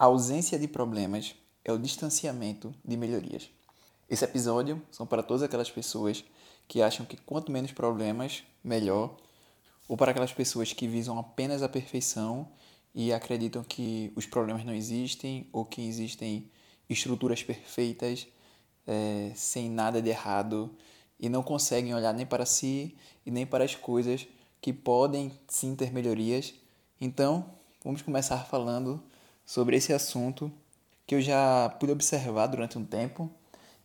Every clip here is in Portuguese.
A ausência de problemas é o distanciamento de melhorias. Esse episódio são para todas aquelas pessoas que acham que quanto menos problemas, melhor, ou para aquelas pessoas que visam apenas a perfeição e acreditam que os problemas não existem ou que existem estruturas perfeitas é, sem nada de errado e não conseguem olhar nem para si e nem para as coisas que podem sim ter melhorias. Então, vamos começar falando sobre esse assunto que eu já pude observar durante um tempo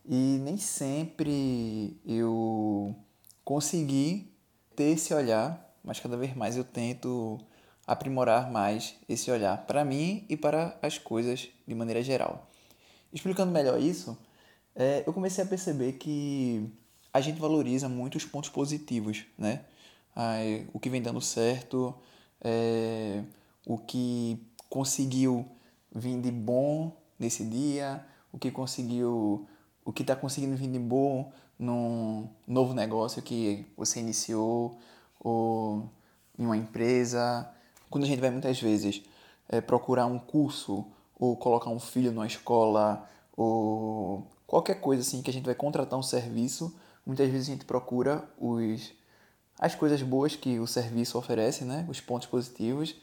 e nem sempre eu consegui ter esse olhar, mas cada vez mais eu tento aprimorar mais esse olhar para mim e para as coisas de maneira geral. Explicando melhor isso, é, eu comecei a perceber que a gente valoriza muito os pontos positivos, né? o que vem dando certo, é, o que conseguiu vir de bom nesse dia, o que conseguiu, o que está conseguindo vir de bom num novo negócio que você iniciou ou em uma empresa. Quando a gente vai muitas vezes é, procurar um curso ou colocar um filho numa escola ou qualquer coisa assim que a gente vai contratar um serviço, muitas vezes a gente procura os as coisas boas que o serviço oferece, né? Os pontos positivos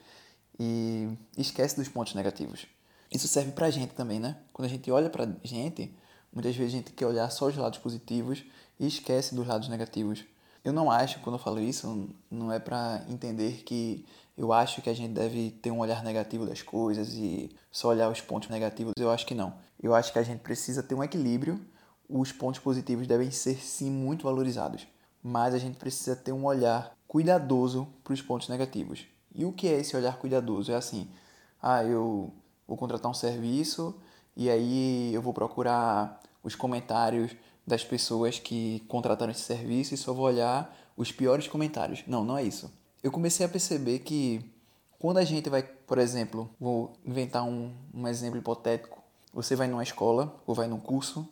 e esquece dos pontos negativos. Isso serve pra gente também, né? Quando a gente olha pra gente, muitas vezes a gente quer olhar só os lados positivos e esquece dos lados negativos. Eu não acho, quando eu falo isso, não é para entender que eu acho que a gente deve ter um olhar negativo das coisas e só olhar os pontos negativos. Eu acho que não. Eu acho que a gente precisa ter um equilíbrio. Os pontos positivos devem ser sim muito valorizados, mas a gente precisa ter um olhar cuidadoso para os pontos negativos. E o que é esse olhar cuidadoso? É assim, ah, eu vou contratar um serviço e aí eu vou procurar os comentários das pessoas que contrataram esse serviço e só vou olhar os piores comentários. Não, não é isso. Eu comecei a perceber que quando a gente vai, por exemplo, vou inventar um, um exemplo hipotético. Você vai numa escola ou vai num curso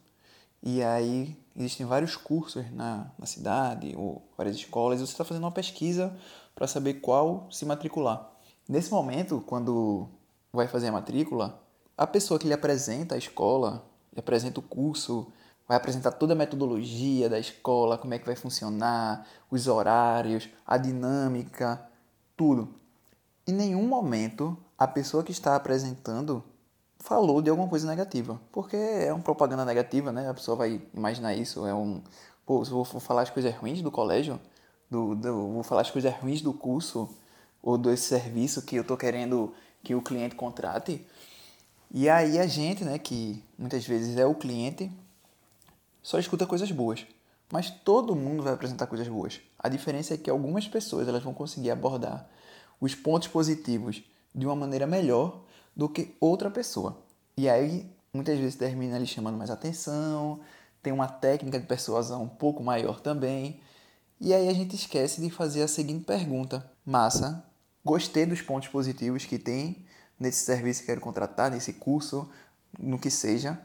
e aí existem vários cursos na, na cidade ou várias escolas e você está fazendo uma pesquisa para saber qual se matricular. Nesse momento, quando vai fazer a matrícula, a pessoa que lhe apresenta a escola, lhe apresenta o curso, vai apresentar toda a metodologia da escola, como é que vai funcionar, os horários, a dinâmica, tudo. Em nenhum momento a pessoa que está apresentando falou de alguma coisa negativa, porque é uma propaganda negativa, né? A pessoa vai imaginar isso, é um, pô, se eu vou falar as coisas ruins do colégio, do, do, vou falar as coisas ruins do curso ou desse serviço que eu estou querendo que o cliente contrate. E aí a gente, né, que muitas vezes é o cliente, só escuta coisas boas. Mas todo mundo vai apresentar coisas boas. A diferença é que algumas pessoas elas vão conseguir abordar os pontos positivos de uma maneira melhor do que outra pessoa. E aí muitas vezes termina ali chamando mais atenção, tem uma técnica de persuasão um pouco maior também. E aí a gente esquece de fazer a seguinte pergunta: Massa, gostei dos pontos positivos que tem nesse serviço que quero contratar, nesse curso, no que seja.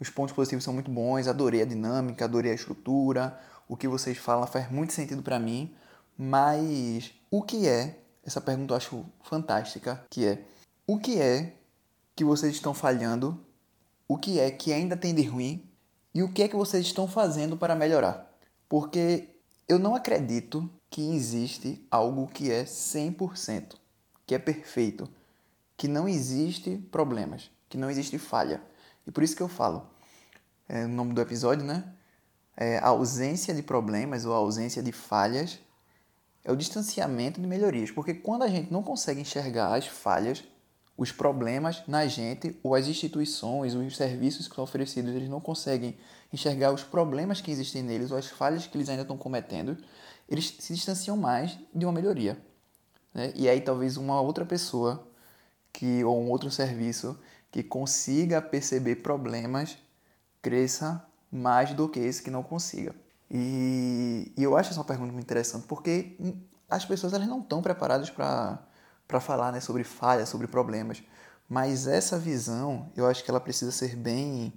Os pontos positivos são muito bons, adorei a dinâmica, adorei a estrutura, o que vocês falam faz muito sentido para mim, mas o que é? Essa pergunta eu acho fantástica, que é: o que é que vocês estão falhando? O que é que ainda tem de ruim? E o que é que vocês estão fazendo para melhorar? Porque eu não acredito que existe algo que é 100%, que é perfeito, que não existe problemas, que não existe falha. E por isso que eu falo, é, nome do episódio, né? É, a ausência de problemas ou a ausência de falhas é o distanciamento de melhorias. Porque quando a gente não consegue enxergar as falhas, os problemas na gente, ou as instituições, os serviços que são oferecidos, eles não conseguem enxergar os problemas que existem neles ou as falhas que eles ainda estão cometendo, eles se distanciam mais de uma melhoria. Né? E aí talvez uma outra pessoa que ou um outro serviço que consiga perceber problemas cresça mais do que esse que não consiga. E, e eu acho essa pergunta muito interessante porque as pessoas elas não estão preparadas para para falar né, sobre falhas, sobre problemas. Mas essa visão, eu acho que ela precisa ser bem,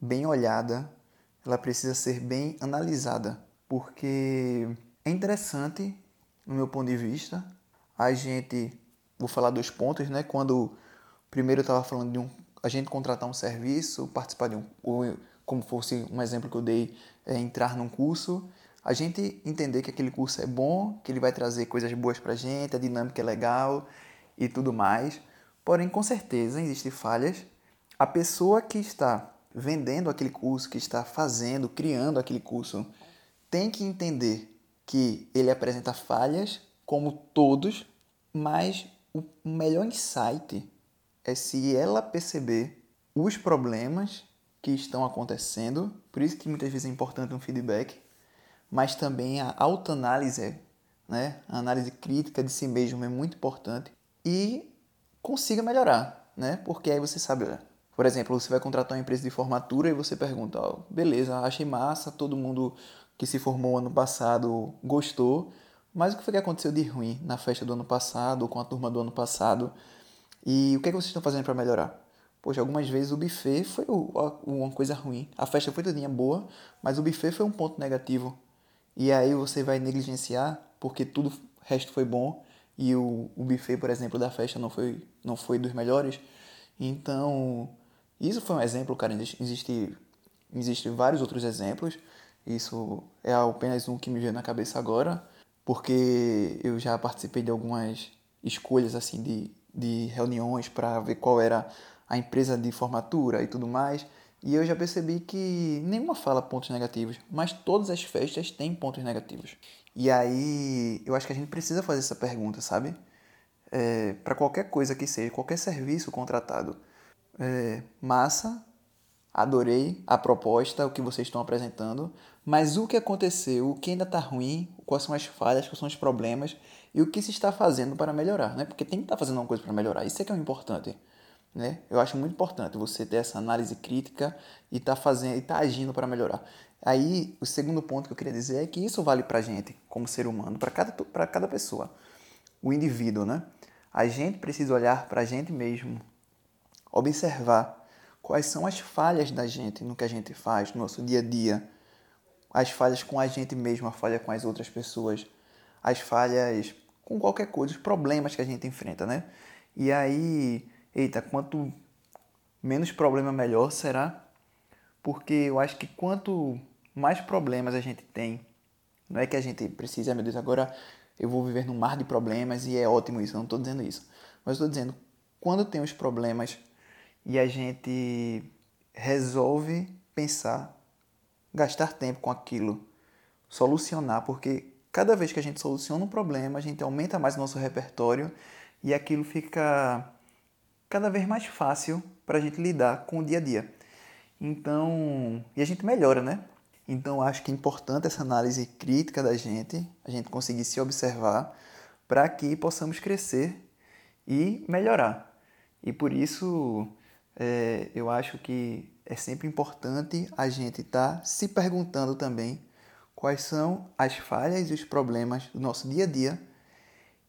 bem olhada, ela precisa ser bem analisada, porque é interessante, no meu ponto de vista, a gente, vou falar dos pontos, né? Quando Primeiro eu estava falando de um, a gente contratar um serviço, participar de um, ou, como fosse um exemplo que eu dei, é entrar num curso, a gente entender que aquele curso é bom, que ele vai trazer coisas boas para a gente, a dinâmica é legal e tudo mais. Porém, com certeza, existem falhas. A pessoa que está vendendo aquele curso, que está fazendo, criando aquele curso, tem que entender que ele apresenta falhas, como todos, mas o melhor insight é se ela perceber os problemas que estão acontecendo, por isso que muitas vezes é importante um feedback, mas também a autoanálise, né? a análise crítica de si mesmo é muito importante e consiga melhorar, né? Porque aí você sabe, por exemplo, você vai contratar uma empresa de formatura e você pergunta, oh, beleza, achei massa, todo mundo que se formou ano passado gostou, mas o que foi que aconteceu de ruim na festa do ano passado ou com a turma do ano passado? E o que, é que vocês estão fazendo para melhorar? Poxa, algumas vezes o buffet foi uma coisa ruim. A festa foi todinha boa, mas o buffet foi um ponto negativo. E aí você vai negligenciar porque tudo o resto foi bom e o, o buffet, por exemplo, da festa não foi, não foi dos melhores. Então, isso foi um exemplo, cara. Existe, existe vários outros exemplos. Isso é apenas um que me veio na cabeça agora, porque eu já participei de algumas escolhas assim de, de reuniões para ver qual era a empresa de formatura e tudo mais. E eu já percebi que nenhuma fala pontos negativos, mas todas as festas têm pontos negativos. E aí eu acho que a gente precisa fazer essa pergunta, sabe? É, para qualquer coisa que seja, qualquer serviço contratado. É, massa, adorei a proposta, o que vocês estão apresentando, mas o que aconteceu, o que ainda está ruim, quais são as falhas, quais são os problemas e o que se está fazendo para melhorar, né? Porque tem que estar tá fazendo alguma coisa para melhorar, isso é que é o importante. Né? Eu acho muito importante você ter essa análise crítica e estar tá fazendo e tá agindo para melhorar. Aí, o segundo ponto que eu queria dizer é que isso vale para gente, como ser humano, para cada, para cada pessoa, o indivíduo, né? A gente precisa olhar para a gente mesmo, observar quais são as falhas da gente no que a gente faz, no nosso dia a dia, as falhas com a gente mesmo, a falha com as outras pessoas, as falhas com qualquer coisa, os problemas que a gente enfrenta, né? E aí, eita, quanto menos problema melhor será, porque eu acho que quanto mais problemas a gente tem, não é que a gente precisa, meu Deus, agora eu vou viver num mar de problemas e é ótimo isso, eu não estou dizendo isso. Mas estou dizendo, quando tem os problemas e a gente resolve pensar, gastar tempo com aquilo, solucionar, porque cada vez que a gente soluciona um problema, a gente aumenta mais o nosso repertório e aquilo fica cada vez mais fácil para a gente lidar com o dia a dia. Então, e a gente melhora, né? Então, acho que é importante essa análise crítica da gente, a gente conseguir se observar para que possamos crescer e melhorar. E por isso, é, eu acho que é sempre importante a gente estar tá se perguntando também quais são as falhas e os problemas do nosso dia a dia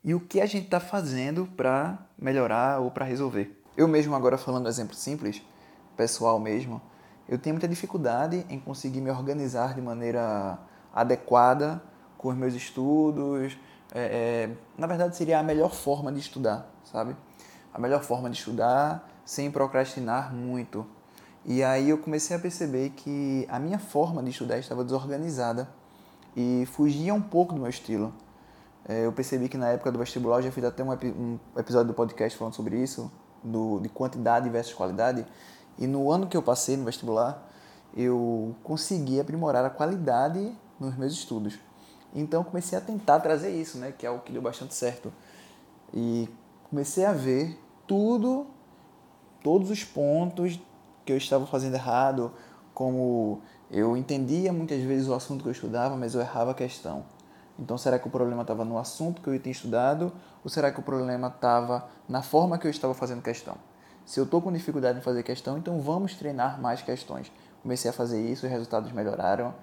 e o que a gente está fazendo para melhorar ou para resolver. Eu mesmo agora falando um exemplo simples, pessoal mesmo, eu tenho muita dificuldade em conseguir me organizar de maneira adequada com os meus estudos. É, é, na verdade, seria a melhor forma de estudar, sabe? A melhor forma de estudar sem procrastinar muito. E aí eu comecei a perceber que a minha forma de estudar estava desorganizada e fugia um pouco do meu estilo. É, eu percebi que na época do vestibular, eu já fiz até um, um episódio do podcast falando sobre isso, do, de quantidade versus qualidade. E no ano que eu passei no vestibular, eu consegui aprimorar a qualidade nos meus estudos. Então comecei a tentar trazer isso, né, que é algo que deu bastante certo. E comecei a ver tudo, todos os pontos que eu estava fazendo errado, como eu entendia muitas vezes o assunto que eu estudava, mas eu errava a questão. Então, será que o problema estava no assunto que eu tinha estudado ou será que o problema estava na forma que eu estava fazendo questão? Se eu estou com dificuldade em fazer questão, então vamos treinar mais questões. Comecei a fazer isso, os resultados melhoraram.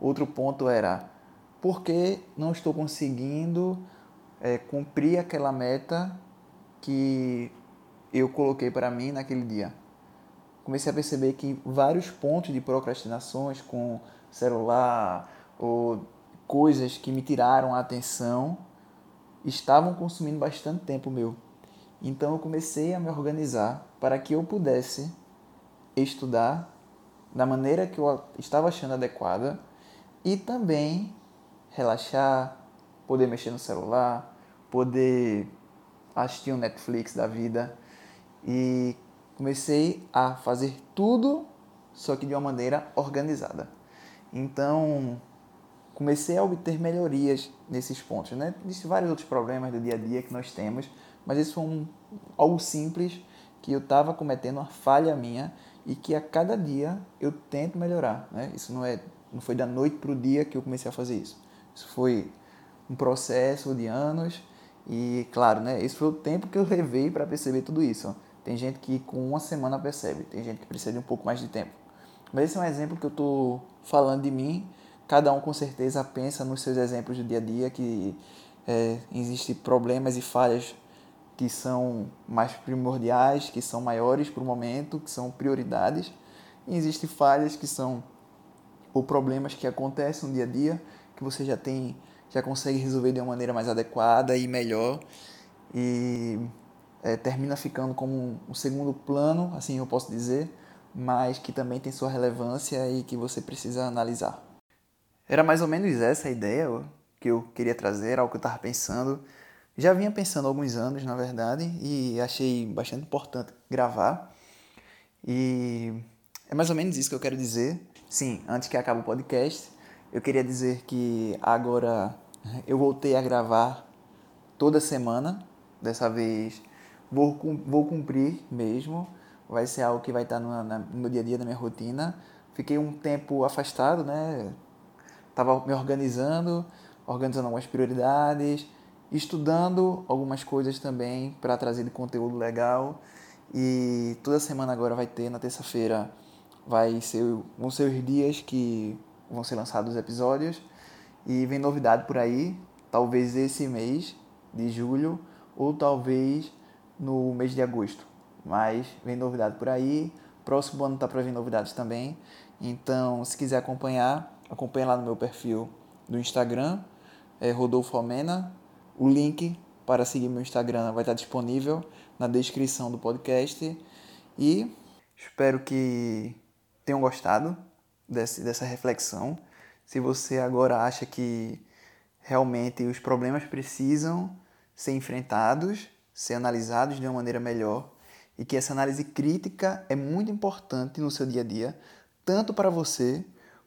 Outro ponto era por que não estou conseguindo é, cumprir aquela meta que eu coloquei para mim naquele dia. Comecei a perceber que vários pontos de procrastinações com celular ou coisas que me tiraram a atenção estavam consumindo bastante tempo meu. Então eu comecei a me organizar para que eu pudesse estudar da maneira que eu estava achando adequada e também relaxar, poder mexer no celular, poder assistir um Netflix da vida e comecei a fazer tudo só que de uma maneira organizada. Então, comecei a obter melhorias nesses pontos, né? Existem vários outros problemas do dia a dia que nós temos, mas isso foi um, algo simples que eu estava cometendo uma falha minha e que a cada dia eu tento melhorar, né? Isso não é não foi da noite para o dia que eu comecei a fazer isso. Isso foi um processo de anos e, claro, né? Esse foi o tempo que eu levei para perceber tudo isso. Tem gente que com uma semana percebe, tem gente que precisa de um pouco mais de tempo. Mas esse é um exemplo que eu estou falando de mim. Cada um com certeza pensa nos seus exemplos do dia a dia que é, existem problemas e falhas que são mais primordiais, que são maiores para o momento, que são prioridades. E existem falhas que são ou problemas que acontecem no dia a dia que você já tem, já consegue resolver de uma maneira mais adequada e melhor e é, termina ficando como um segundo plano, assim eu posso dizer, mas que também tem sua relevância e que você precisa analisar. Era mais ou menos essa a ideia que eu queria trazer, algo que eu estava pensando. Já vinha pensando há alguns anos, na verdade, e achei bastante importante gravar. E é mais ou menos isso que eu quero dizer. Sim, antes que acabe o podcast, eu queria dizer que agora eu voltei a gravar toda semana. Dessa vez vou, vou cumprir mesmo vai ser algo que vai estar no, no meu dia a dia, na minha rotina. Fiquei um tempo afastado, né? Tava me organizando, organizando algumas prioridades, estudando algumas coisas também para trazer de conteúdo legal. E toda semana agora vai ter, na terça-feira, vai ser, vão ser os dias que vão ser lançados os episódios. E vem novidade por aí, talvez esse mês de julho, ou talvez no mês de agosto. Mas vem novidade por aí. Próximo ano tá para vir novidades também. Então, se quiser acompanhar, acompanha lá no meu perfil do Instagram, é Rodolfo Almena. O link para seguir meu Instagram vai estar disponível na descrição do podcast. E espero que tenham gostado desse, dessa reflexão. Se você agora acha que realmente os problemas precisam ser enfrentados, ser analisados de uma maneira melhor, e que essa análise crítica é muito importante no seu dia a dia, tanto para você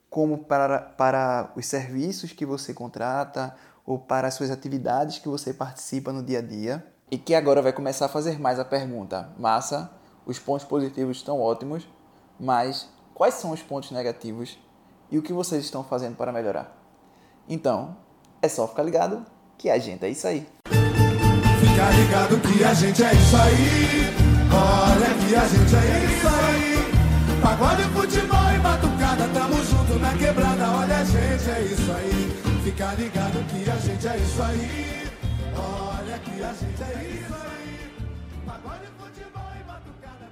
como para, para os serviços que você contrata ou para as suas atividades que você participa no dia a dia. E que agora vai começar a fazer mais a pergunta: massa, os pontos positivos estão ótimos, mas quais são os pontos negativos e o que vocês estão fazendo para melhorar? Então, é só ficar ligado que a gente é isso aí. Fica ligado que a gente é isso aí. Olha que a gente é isso aí. Futebol e na quebrada. Olha a gente, é isso aí. Fica ligado que a gente é isso aí. Olha que a gente é isso aí. Pagode, futebol e batucada.